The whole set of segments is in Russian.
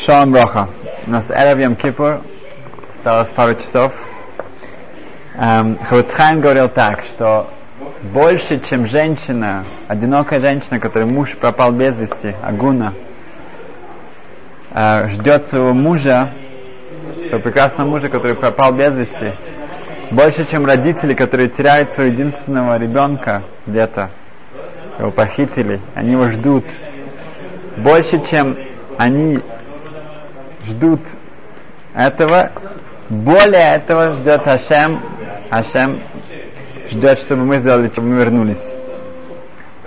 Шалом Броха. У нас Эрев Йом Кипур. Осталось пару часов. Эм, Хавицхайм говорил так, что больше, чем женщина, одинокая женщина, которой муж пропал без вести, Агуна, э, ждет своего мужа, своего прекрасного мужа, который пропал без вести, больше, чем родители, которые теряют своего единственного ребенка где-то, его похитили, они его ждут. Больше, чем они ждут этого, более этого ждет Хашем, Хашем ждет, чтобы мы сделали, чтобы мы вернулись.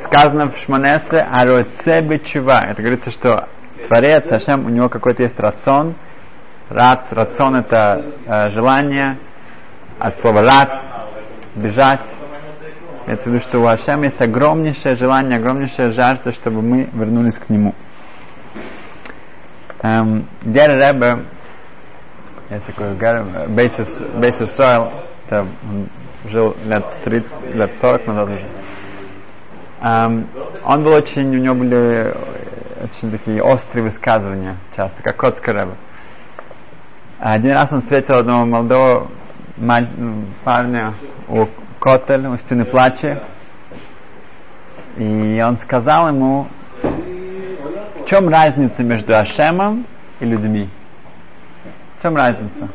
Сказано в Шманесре, Ароцебе чува. Это говорится, что Творец, Хашем, у него какой-то есть рацион. Рац, рацион это э, желание, от слова рац, бежать. Это в виду, что у Хашем есть огромнейшее желание, огромнейшая жажда, чтобы мы вернулись к нему. Эм, Гер Ребе, есть такой Бейсис Исраил, это он жил лет 30, лет 40 назад уже. Um, он был очень, у него были очень такие острые высказывания часто, как Коцка Рэбе. Один раз он встретил одного молодого парня у Котель, у стены плача, и он сказал ему, чем разница между Ашемом и людьми? В чем разница?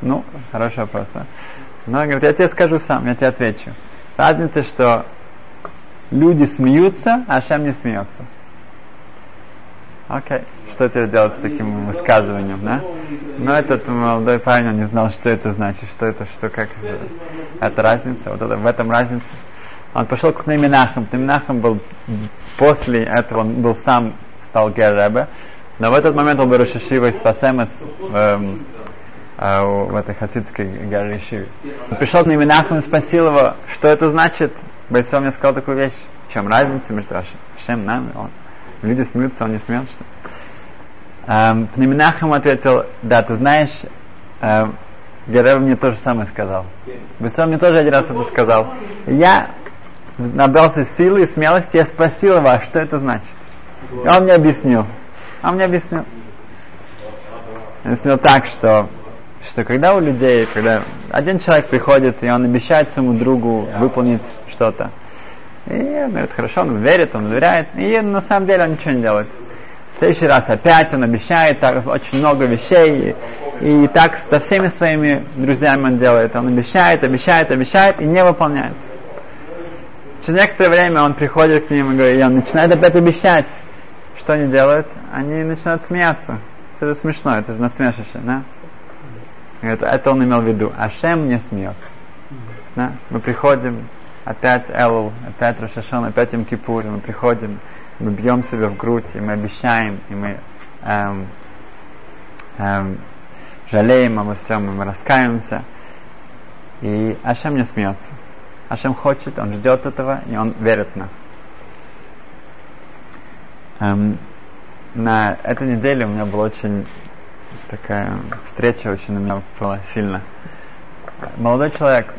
Ну, хороший вопрос, да? Но он говорит, я тебе скажу сам, я тебе отвечу. Разница, что люди смеются, а Ашем не смеется. Окей, что тебе делать с таким высказыванием, да? Но этот молодой парень, он не знал, что это значит, что это, что, как это разница, вот это, в этом разница. Он пошел к Нейминахам. Нейминахам был после этого, он был сам, стал Герребе, но в этот момент он был Рошишивой с Фасемес, эм, а, в этой хасидской горе Шиве. Пришел к Неминахам и спросил его, что это значит. Байсов мне сказал такую вещь. В чем разница между Ашем, нами? Он. Люди смеются, он не смеется. Эм, Пнеминахам ответил, да, ты знаешь, э, Герев мне тоже самое сказал. Байсов мне тоже один раз это сказал. Я набрался силы и смелости, я спросил его, а что это значит. И он мне объяснил. Он мне объяснил. Объяснил так, что что когда у людей, когда один человек приходит, и он обещает своему другу выполнить что-то, и он говорит, хорошо, он верит, он доверяет, и на самом деле он ничего не делает. В следующий раз опять он обещает так, очень много вещей, и, и так со всеми своими друзьями он делает. Он обещает, обещает, обещает и не выполняет. Через некоторое время он приходит к ним и, говорит, и он начинает опять обещать. Что они делают? Они начинают смеяться. Это смешно, это же насмешище, да? Это, это он имел в виду. Ашем не смеется. Да? Мы приходим, опять Элул, опять Рошашон, опять Им Кипур, мы приходим, мы бьем себя в грудь, и мы обещаем, и мы эм, эм, жалеем обо всем, и мы раскаиваемся. И Ашем не смеется. Ашем хочет, он ждет этого, и он верит в нас. Эм, на этой неделе у меня был очень такая встреча очень на меня была сильно. Молодой человек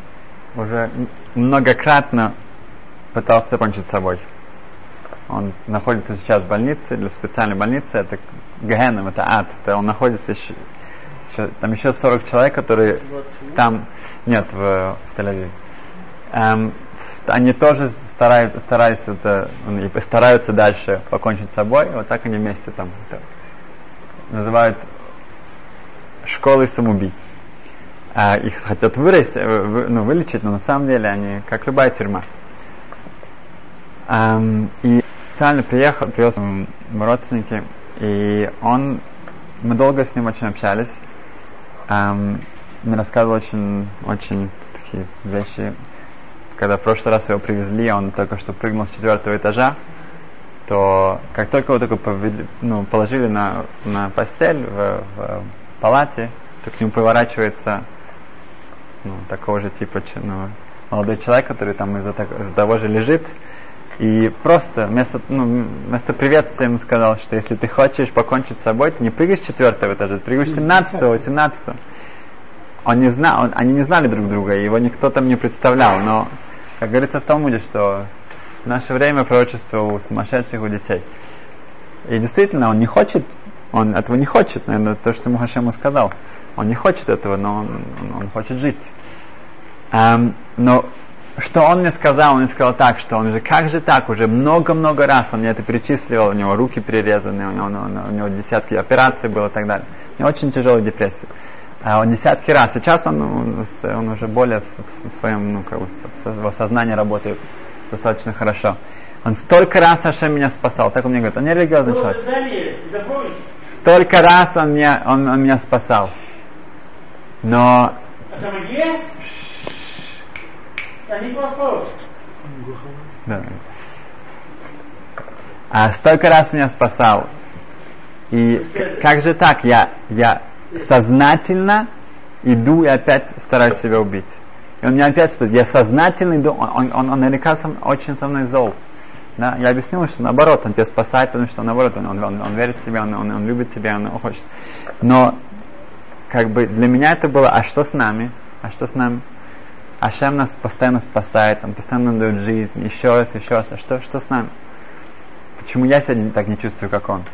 уже многократно пытался кончить собой. Он находится сейчас в больнице, для специальной больницы, это Геном, это ад, это он находится еще, еще, там еще 40 человек, которые там, нет, в, в Тель-Авиве. Эм, они тоже стараются, стараются, это, стараются дальше покончить с собой, вот так они вместе там это, называют школы самоубийц. А их хотят вырастить, э, ну, вылечить, но на самом деле они как любая тюрьма. Um, и специально приехал, привез родственники, и он, мы долго с ним очень общались. Um, мне рассказывал очень, очень такие вещи. Когда в прошлый раз его привезли, он только что прыгнул с четвертого этажа, то как только его только повели, ну, положили на, на постель в, в палате, то к нему поворачивается ну, такого же типа ну, молодой человек, который там из-за, из того же лежит, и просто вместо, ну, вместо приветствия ему сказал, что если ты хочешь покончить с собой, ты не прыгаешь с четвертого этажа, ты прыгаешь с семнадцатого, восемнадцатого. Он не знал, он, они не знали друг друга, его никто там не представлял, но, как говорится в Талмуде, что в наше время пророчество у сумасшедших, у детей. И действительно, он не хочет Он этого не хочет, наверное, то, что ему сказал. Он не хочет этого, но он, он, хочет жить. Um, но что он мне сказал, он мне сказал так, что он же, как же так, уже много-много раз он мне это перечислил, у него руки перерезаны, у него, у него десятки операций было и так далее. У него очень тяжелая депрессия. А он десятки раз. Сейчас он, он, он уже более в, в своем, ну, как бы, его сознание работает достаточно хорошо. Он столько раз Ашем меня спасал. Так он мне говорит, он не религиозный человек. Столько раз он меня, он, он меня спасал. Но... Да. А столько раз меня спасал. И как же так? Я, я сознательно иду и опять стараюсь себя убить. И он мне опять спрашивает, я сознательно иду, он, он, он, наверняка сам, очень со мной зол. Да? Я объяснил, что наоборот, он тебя спасает, потому что наоборот, он, он, он, он верит в тебя, он, он, он любит тебя, он, хочет. Но как бы для меня это было, а что с нами? А что с нами? Ашем нас постоянно спасает, он постоянно дает жизнь, еще раз, еще раз. А что, что с нами? Почему я сегодня так не чувствую, как он?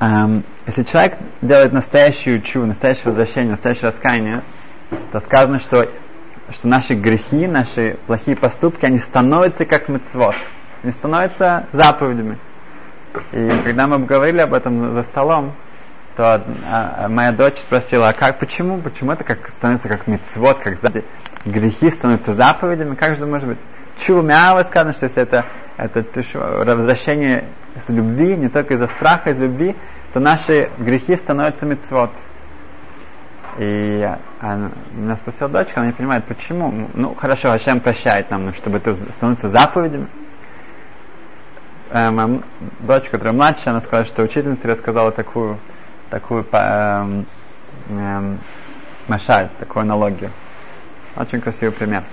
Um, если человек делает настоящую чу, настоящее возвращение, настоящее раскаяние, то сказано, что, что наши грехи, наши плохие поступки, они становятся как мецвод. Они становятся заповедями. И когда мы говорили об этом за столом, то а, а, моя дочь спросила, а как, почему, почему это как становится как мецвод, как грехи становятся заповедями, как же может быть? Чува мява сказано, что если это, это возвращение с любви, не только из-за страха, из любви, то наши грехи становятся мецвод. И она, меня спросила дочка, она не понимает, почему. Ну, хорошо, Хашем прощает нам, но чтобы это становится заповедями. Эм, дочка, которая младшая, она сказала, что учительница рассказала такую, такую эм, эм, машаль, такую аналогию. Очень красивый пример.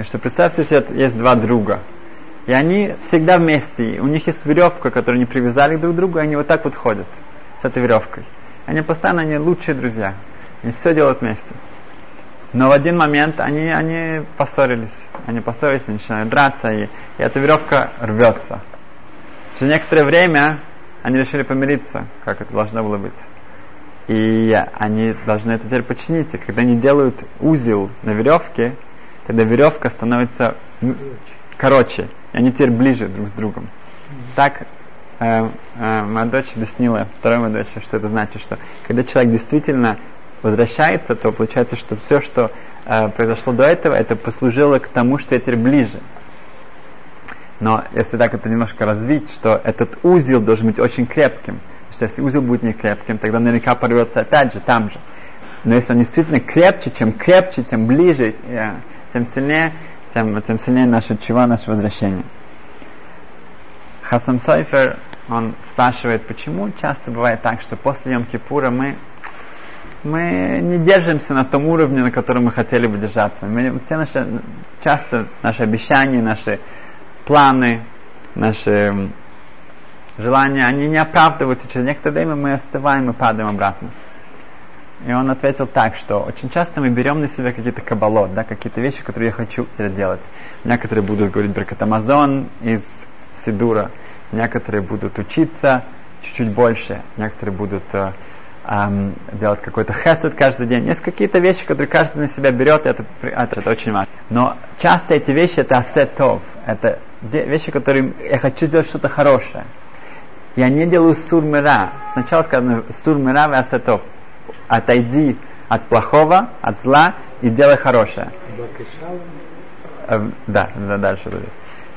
Что представьте себе, есть два друга. И они всегда вместе. У них есть веревка, которую они привязали друг к другу, и они вот так вот ходят с этой веревкой. Они постоянно, они лучшие друзья. Они все делают вместе. Но в один момент они, они поссорились. Они поссорились, начинают драться, и, и эта веревка рвется. Через некоторое время они решили помириться, как это должно было быть. И они должны это теперь починить. И когда они делают узел на веревке, тогда веревка становится короче. И они теперь ближе друг с другом. Так э, э, моя дочь объяснила, второй моя дочь, что это значит, что когда человек действительно возвращается, то получается, что все, что э, произошло до этого, это послужило к тому, что я теперь ближе. Но если так это немножко развить, что этот узел должен быть очень крепким. Потому что если узел будет не крепким, тогда наверняка порвется опять же там же. Но если он действительно крепче, чем крепче, тем ближе, э, тем сильнее, тем, тем сильнее наше чего, наше возвращение. Хасам Сайфер, он спрашивает, почему часто бывает так, что после Йом-Кипура мы мы не держимся на том уровне, на котором мы хотели бы держаться. Мы, все наши, часто наши обещания, наши планы, наши желания, они не оправдываются. Через некоторое время мы остываем и падаем обратно. И он ответил так, что очень часто мы берем на себя какие-то кабалот, да, какие-то вещи, которые я хочу делать. Некоторые будут говорить Беркат Амазон из Сидура, некоторые будут учиться чуть-чуть больше, некоторые будут эм, делать какой-то хесед каждый день. Есть какие-то вещи, которые каждый на себя берет, и это, это, это очень важно. Но часто эти вещи это асетов, это вещи, которые я хочу сделать что-то хорошее. Я не делаю сурмира. Сначала сказано сурмира и асетов. Отойди от плохого, от зла и делай хорошее. Эм, да, да, дальше будет.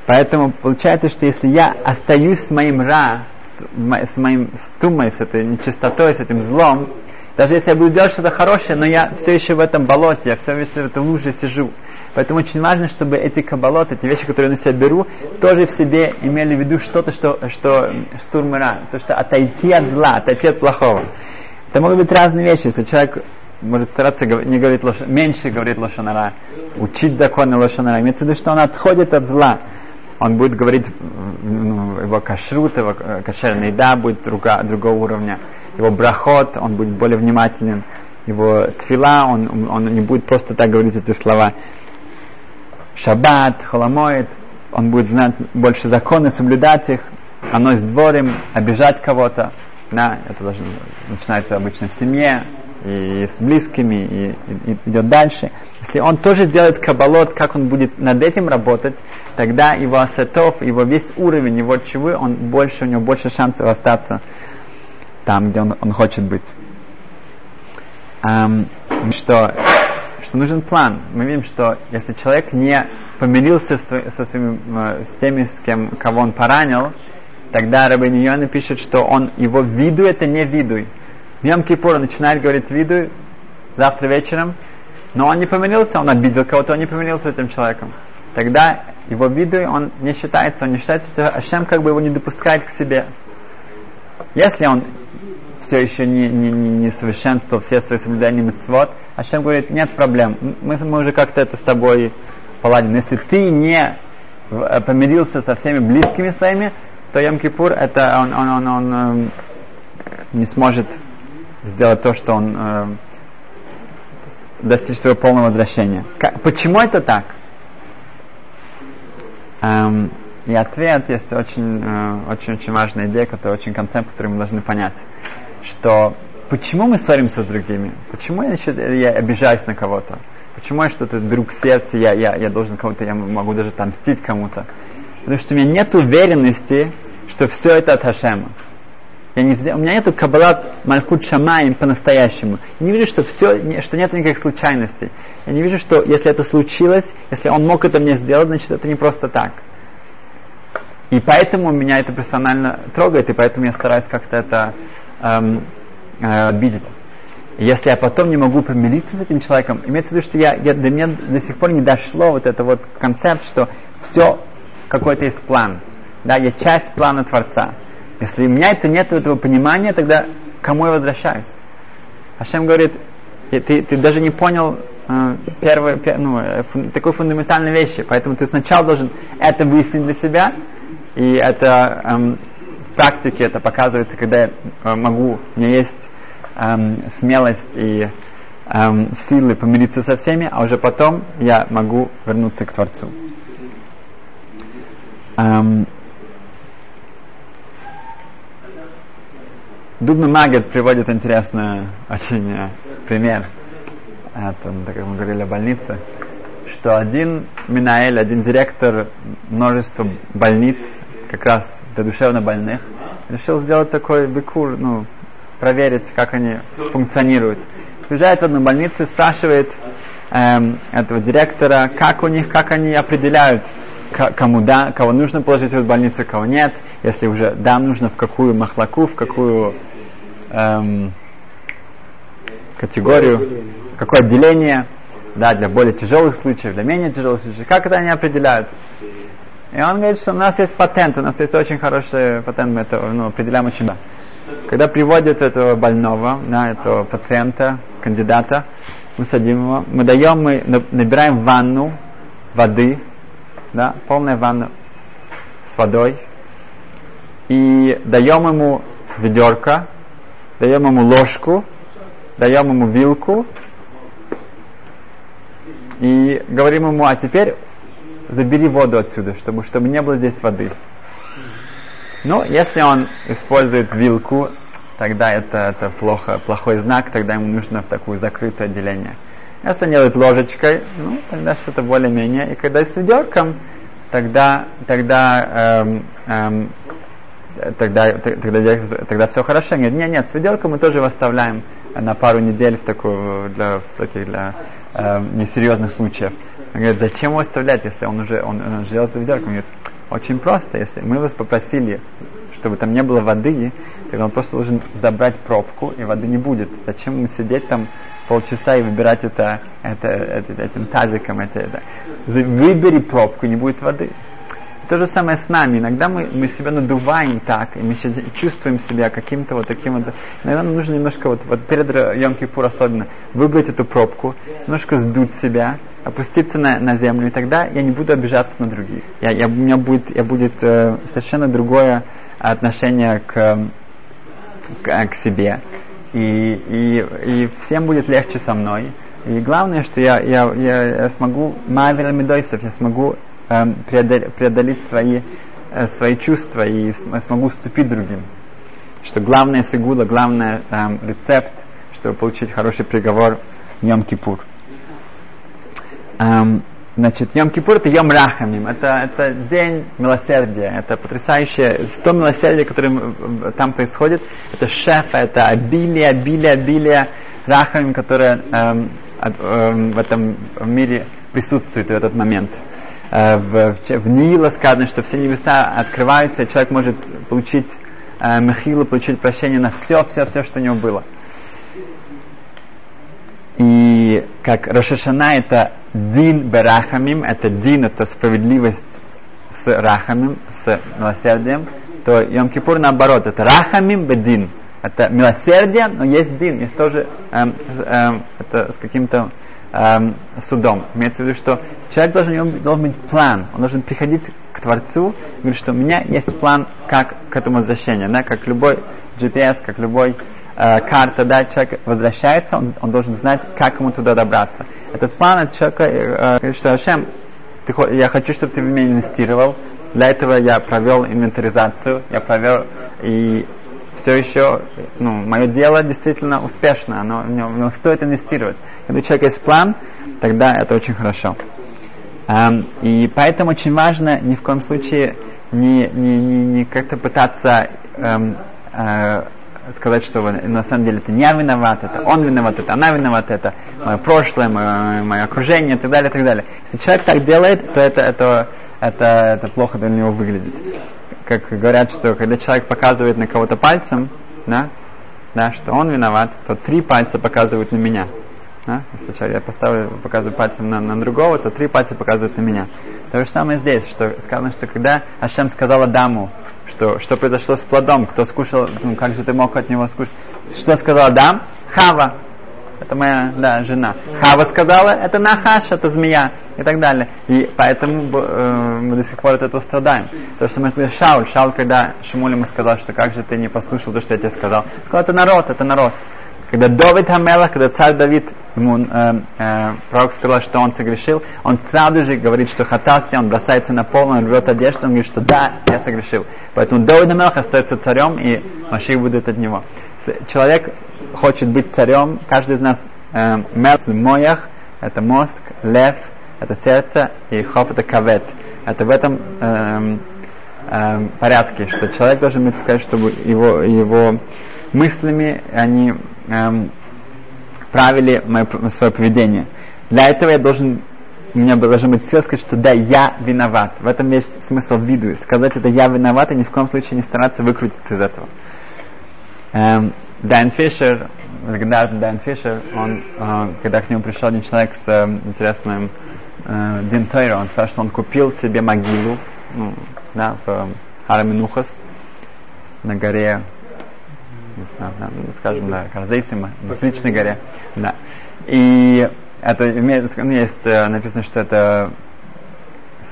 Поэтому получается, что если я остаюсь с моим ра, с, моим стумой, с этой нечистотой, с этим злом, даже если я буду делать что-то хорошее, но я все еще в этом болоте, я все еще в этом луже сижу. Поэтому очень важно, чтобы эти кабалот, эти вещи, которые я на себя беру, тоже в себе имели в виду что-то, что, что стурмера, то, что отойти от зла, отойти от плохого. Это могут быть разные вещи. Если человек может стараться не говорить лош... меньше говорить лошанара, учить законы лошанара, имеется в виду, что он отходит от зла он будет говорить, ну, его кашрут, его э, кошерная еда будет друга, другого уровня, его брахот, он будет более внимателен, его твила, он, он не будет просто так говорить эти слова. Шаббат, холомоид, он будет знать больше законы, соблюдать их, оно с дворем, обижать кого-то, да, это должно, начинается обычно в семье, и с близкими, и, и, идет дальше. Если он тоже сделает кабалот, как он будет над этим работать, тогда его асетов, его весь уровень, его чувы, он больше, у него больше шансов остаться там, где он, он хочет быть. Эм, что, что нужен план. Мы видим, что если человек не помирился со своими, э, с теми, с кем, кого он поранил, тогда Рабин Йона пишет, что он его виду это не видуй. В Йом Кипур начинает говорить видуй завтра вечером, но он не помирился, он обидел кого-то, он не помирился с этим человеком. Тогда его виду он не считается, он не считается, что Ашем как бы его не допускает к себе. Если он все еще не, не, не, не совершенствовал все свои соблюдения мецвод, Ашем говорит, нет проблем, мы, мы уже как-то это с тобой поладим. Если ты не э, помирился со всеми близкими своими, то Йом Кипур это он, он, он, он, он не сможет сделать то, что он э, достичь своего полного возвращения. Как, почему это так? Эм, и ответ есть очень, э, очень, очень важная идея, которая очень концепт, который мы должны понять, что почему мы ссоримся с другими, почему я, я обижаюсь на кого-то, почему я что-то беру к сердцу, я, я, я должен кому-то, я могу даже там мстить кому-то, потому что у меня нет уверенности, что все это от Хашема. Я не взял, у меня нету кабалат Мальхут Шамаем по-настоящему. Я не вижу, что все, что нет никаких случайностей. Я не вижу, что если это случилось, если он мог это мне сделать, значит это не просто так. И поэтому меня это персонально трогает, и поэтому я стараюсь как-то это эм, э, обидеть. если я потом не могу помириться с этим человеком, имеется в виду, что я, я, до меня до сих пор не дошло вот это вот концепт, что все какой-то есть план. Да, я часть плана Творца. Если у меня это нет этого понимания, тогда кому я возвращаюсь? Ашем говорит, ты, ты даже не понял э, первой, пер, ну, э, фун, такой фундаментальной вещи, поэтому ты сначала должен это выяснить для себя, и это эм, в практике это показывается, когда я э, могу, у меня есть эм, смелость и эм, силы помириться со всеми, а уже потом я могу вернуться к Творцу. Эм, Дубна Магет приводит интересный очень э, пример. Это, как мы говорили о больнице, что один Минаэль, один директор множества больниц, как раз для душевно больных, решил сделать такой бикур, ну, проверить, как они функционируют. Приезжает в одну больницу и спрашивает эм, этого директора, как у них, как они определяют, кому да, кого нужно положить в больницу, кого нет, если уже да, нужно в какую махлаку, в какую эм, категорию, какое отделение, да, для более тяжелых случаев, для менее тяжелых случаев, как это они определяют. И он говорит, что у нас есть патент, у нас есть очень хороший патент, мы это ну, определяем очень да. Когда приводят этого больного, да, этого пациента, кандидата, мы садим его, мы даем, мы набираем ванну воды, да, полная ванна с водой, и даем ему ведерко, даем ему ложку, даем ему вилку и говорим ему, а теперь забери воду отсюда, чтобы, чтобы не было здесь воды. Ну, если он использует вилку, тогда это, это плохо, плохой знак, тогда ему нужно в такое закрытое отделение. Если он делает ложечкой, ну, тогда что-то более-менее. И когда с ведерком, тогда, тогда эм, эм, тогда, тогда, тогда все хорошо. Нет, нет, нет, с ведерком мы тоже его оставляем на пару недель в такую, для, в таких, для э, несерьезных случаев. Он говорит, зачем его оставлять, если он уже, он, он сделал это ведерком? Он говорит, очень просто, если мы вас попросили, чтобы там не было воды, тогда он просто должен забрать пробку, и воды не будет. Зачем мы сидеть там полчаса и выбирать это, это, это этим тазиком, это, это. Выбери пробку, не будет воды. То же самое с нами. Иногда мы, мы себя надуваем так, и мы чувствуем себя каким-то вот таким вот. Иногда нам нужно немножко вот, вот перед Йом Кипур особенно выбрать эту пробку, немножко сдуть себя, опуститься на, на землю, и тогда я не буду обижаться на других. Я, я, у меня будет, я будет э, совершенно другое отношение к, к, к себе. И, и, и всем будет легче со мной. И главное, что я, я, я, я смогу, Мавер Медойсов, я смогу Эм, преодолеть, свои э, свои чувства и смогу уступить другим. Что главная сигула, главный эм, рецепт, чтобы получить хороший приговор Йом-Кипур. Эм, Значит, Йом Кипур это Йом Рахамим, это, это день милосердия, это потрясающее, то милосердие, которое там происходит, это шефа, это обилие, обилие, обилие Рахамим, которое эм, эм, в этом мире присутствует в этот момент. Э, в, в, Нила сказано, что все небеса открываются, и человек может получить э, Мехилу, получить прощение на все, все, все, что у него было. И как Рошашана это дин берахамим, это дин, это справедливость с рахамим, с милосердием, то Йом Кипур наоборот, это рахамим бедин. Это милосердие, но есть дин, есть тоже эм, эм, это с каким-то эм, судом. Имеется в виду, что человек должен, должен быть план, он должен приходить к Творцу и говорить, что у меня есть план, как к этому возвращению, да, как любой GPS, как любой э, карта, да, человек возвращается, он, он должен знать, как ему туда добраться. Этот план от человека э, говорит, что Ашем, ты, я хочу, чтобы ты в меня инвестировал. Для этого я провел инвентаризацию, я провел и все еще, ну, мое дело действительно успешно, оно, него, в него стоит инвестировать. Если у человека есть план, тогда это очень хорошо. Um, и поэтому очень важно ни в коем случае не, не, не, не как-то пытаться um, uh, сказать, что на самом деле это не я виноват, это он виноват, это она виновата, это мое прошлое, мое, мое окружение и так далее, и так далее. Если человек так делает, то это, это, это, это плохо для него выглядит. Как говорят, что когда человек показывает на кого-то пальцем, да, да, что он виноват, то три пальца показывают на меня. Да? Если я поставлю, показываю пальцем на, на другого, то три пальца показывают на меня. То же самое здесь, что сказано, что когда Ашем сказал Адаму, что, что произошло с плодом, кто скушал, ну, как же ты мог от него скушать. Что сказал Адам? Хава. Это моя да, жена. Хава сказала, это Нахаш, это змея и так далее. И поэтому э, мы до сих пор от этого страдаем. То, что мы сказали Шауль, Шауль, когда Шамуль ему сказал, что как же ты не послушал то, что я тебе сказал. Сказал, это народ, это народ. Когда Давид Хамелах, когда царь Давид, ему э, э, пророк сказал, что он согрешил, он сразу же говорит, что хатаси, он бросается на пол, он рвет одежду, он говорит, что да, я согрешил. Поэтому Давид Хамелах остается царем, и Маших будет от него. Человек хочет быть царем, каждый из нас э, мелц моях, это мозг, лев, это сердце, и хоп это кавет. Это в этом э, э, порядке, что человек должен быть, сказать, чтобы его, его мыслями они эм, правили мое, свое поведение. Для этого я должен, у меня должен быть сила сказать, что да, я виноват. В этом есть смысл виду. Сказать это я виноват и ни в коем случае не стараться выкрутиться из этого. Эм, Дайн Фишер, легендарный Дайн Фишер, он, э, когда к нему пришел один человек с э, интересным э, Дин Тойро, он сказал, что он купил себе могилу ну, да, в Хараминухас на горе не знаю, да, ну, скажем, на Карзейсима, на Сличной горе. Да. И это есть э, написано, что это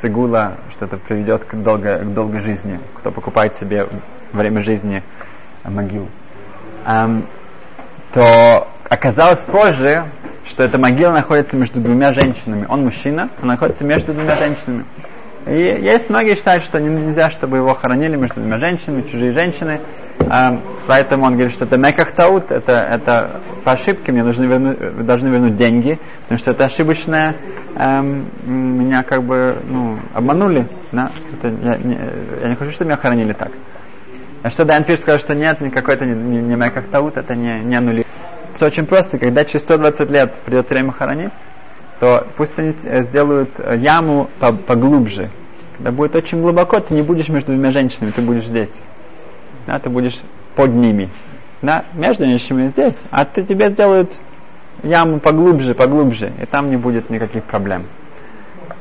сигула, что это приведет к, долго, к долгой жизни, кто покупает себе время жизни могилу. Um, то оказалось позже, что эта могила находится между двумя женщинами. Он мужчина, она находится между двумя женщинами. И есть многие считают, что нельзя, чтобы его хоронили между двумя женщинами, чужие женщины. А, поэтому он говорит, что это меках таут, это, это по ошибке, мне нужны вернуть, должны вернуть деньги, потому что это ошибочное, эм, меня как бы ну, обманули. Да? Это, я, не, я не хочу, чтобы меня хоронили так. А что Дайан Фиш сказал, что нет, никакой это не, не, не меках таут, это не, не аннули. Это очень просто, когда через 120 лет придет время хоронить, то пусть они сделают э, яму поглубже. Когда будет очень глубоко, ты не будешь между двумя женщинами, ты будешь здесь. Да, ты будешь под ними. Да, между женщинами здесь, а ты тебе сделают яму поглубже, поглубже, и там не будет никаких проблем.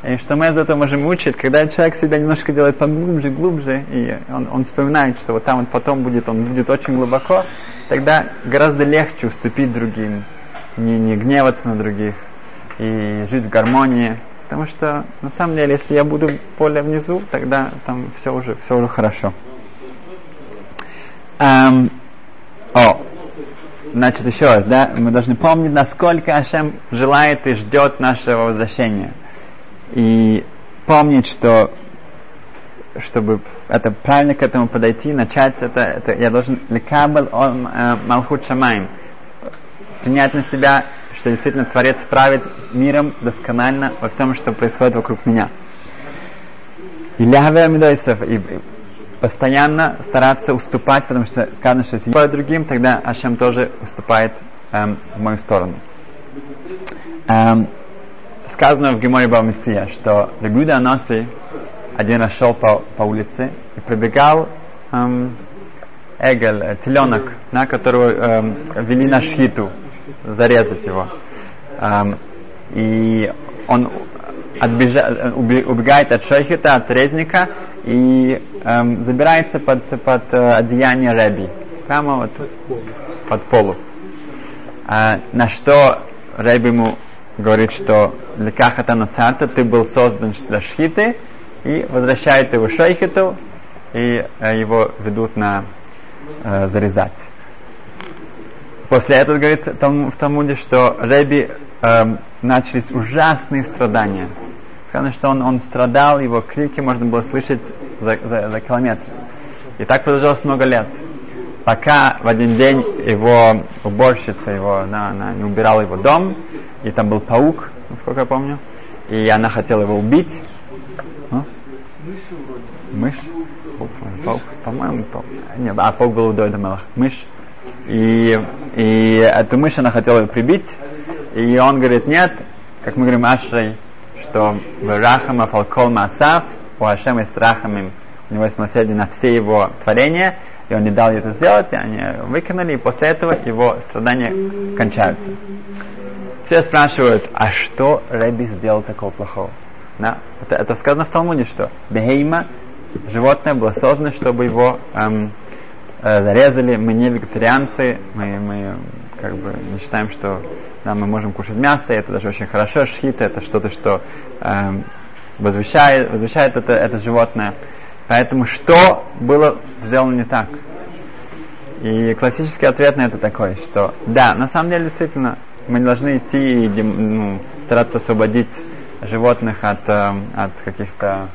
И что мы из этого можем учить, когда человек себя немножко делает поглубже, глубже, и он, он вспоминает, что вот там вот потом будет, он будет очень глубоко, тогда гораздо легче уступить другим, не, не гневаться на других, и жить в гармонии. Потому что на самом деле, если я буду более внизу, тогда там все уже, все уже хорошо. Um, о, значит, еще раз, да, мы должны помнить, насколько Ашем желает и ждет нашего возвращения. И помнить, что чтобы это правильно к этому подойти, начать это, это я должен лекабл он э, малхут шамаем, принять на себя, что действительно Творец правит миром досконально во всем, что происходит вокруг меня. И амидойсов, и постоянно стараться уступать, потому что сказано, что если я другим, тогда Ашем тоже уступает эм, в мою сторону. Эм, сказано в Геморе Бамиция, что Регуда Анаси один раз шел по, по улице и пробегал эм, эгель, э, теленок, на которого эм, вели на шхиту, зарезать его. Эм, и он отбежа, убегает от шейхита, от резника и эм, забирается под, под э, одеяние Реби. Прямо вот под полу. А, на что Реби ему говорит, что Лекахата Нацарта, ты был создан для шхиты, и возвращает его шейхету, и э, его ведут на э, зарезать. После этого говорит в Талмуде, что Реби э, начались ужасные страдания. Сказано, что он, он страдал, его крики можно было слышать за, за, за километр. И так продолжалось много лет. Пока в один день его уборщица его, она, она не убирала его дом, и там был паук, насколько я помню, и она хотела его убить, Мышь? Паук? По-моему, паук. Нет, а паук был у Дойда Мелах. Мышь. И, и эту мышь она хотела прибить. И он говорит, нет, как мы говорим Ашрей, что в Рахама Фалкол Масав, у Ашема есть Рахамим, у него есть наследие на все его творения, и он не дал ей это сделать, и они выкинули, и после этого его страдания кончаются. Все спрашивают, а что Рэби сделал такого плохого? Да? Это, это сказано в Талмуде, что Бехейма, животное было создано, чтобы его эм, зарезали. Мы не вегетарианцы, мы, мы как бы не считаем, что да, мы можем кушать мясо, и это даже очень хорошо. Шхита это что-то, что эм, возвещает, возвещает это, это животное. Поэтому что было сделано не так? И классический ответ на это такой, что да, на самом деле действительно мы должны идти и ну, стараться освободить животных от, э, от каких-то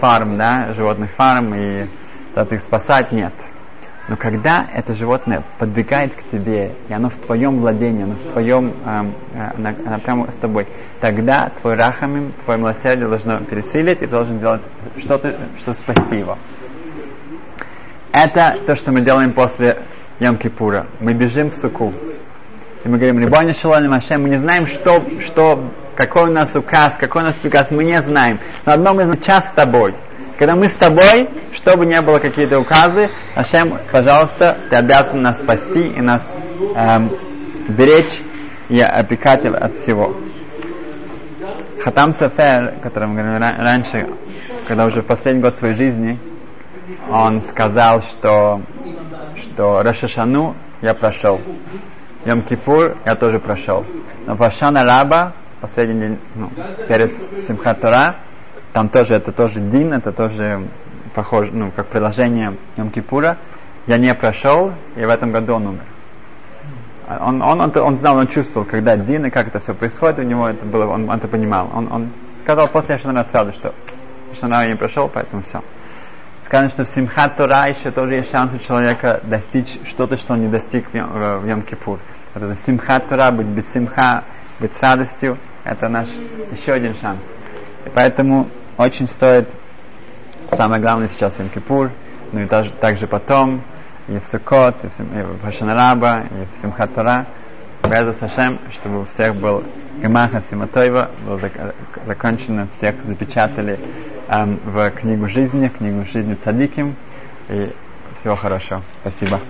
фарм, да, животных фарм и их спасать, нет. Но когда это животное подбегает к тебе, и оно в твоем владении, оно в твоем, э, э, оно, оно прямо с тобой, тогда твой рахамим, твое милосердие должно пересилить, и должен делать что-то, чтобы спасти его. Это то, что мы делаем после Йом-Кипура. Мы бежим в суку. И мы говорим, Рибоня Шалом Машем, мы не знаем, что, что какой у нас указ, какой у нас приказ, мы не знаем. Но одно мы знаем, час с тобой. Когда мы с тобой, чтобы не было какие-то указы, Ашем, пожалуйста, ты обязан нас спасти и нас эм, беречь и опекать от всего. Хатам Сафер, который мы говорили раньше, когда уже в последний год своей жизни, он сказал, что, что Рашашану я прошел. Йом-Кипур я тоже прошел. Но Вашана Раба последний день, ну, перед Симхат Тора, там тоже, это тоже Дин, это тоже похоже, ну, как приложение Йом Кипура. Я не прошел, и в этом году он умер. Он, он, он, он знал, он чувствовал, когда Дин и как это все происходит, у него это было, он, он это понимал. Он, он сказал после Шанара сразу, что Шанара я не прошел, поэтому все. Сказано, что в Симхат Тора еще тоже есть шанс у человека достичь что-то, что он не достиг в, в, в Йом Кипур. Это Симхат Тора, быть без Симха, быть с радостью, это наш еще один шанс. И поэтому очень стоит. Самое главное сейчас Йом-Кипур, ну и также, также потом, и в Суккот, и в Хашанараба, и в Симхатара. Газа Сашем, чтобы у всех был Гамаха Симатоева, было закончено, всех запечатали эм, в книгу жизни, книгу жизни Цадиким. И всего хорошего. Спасибо.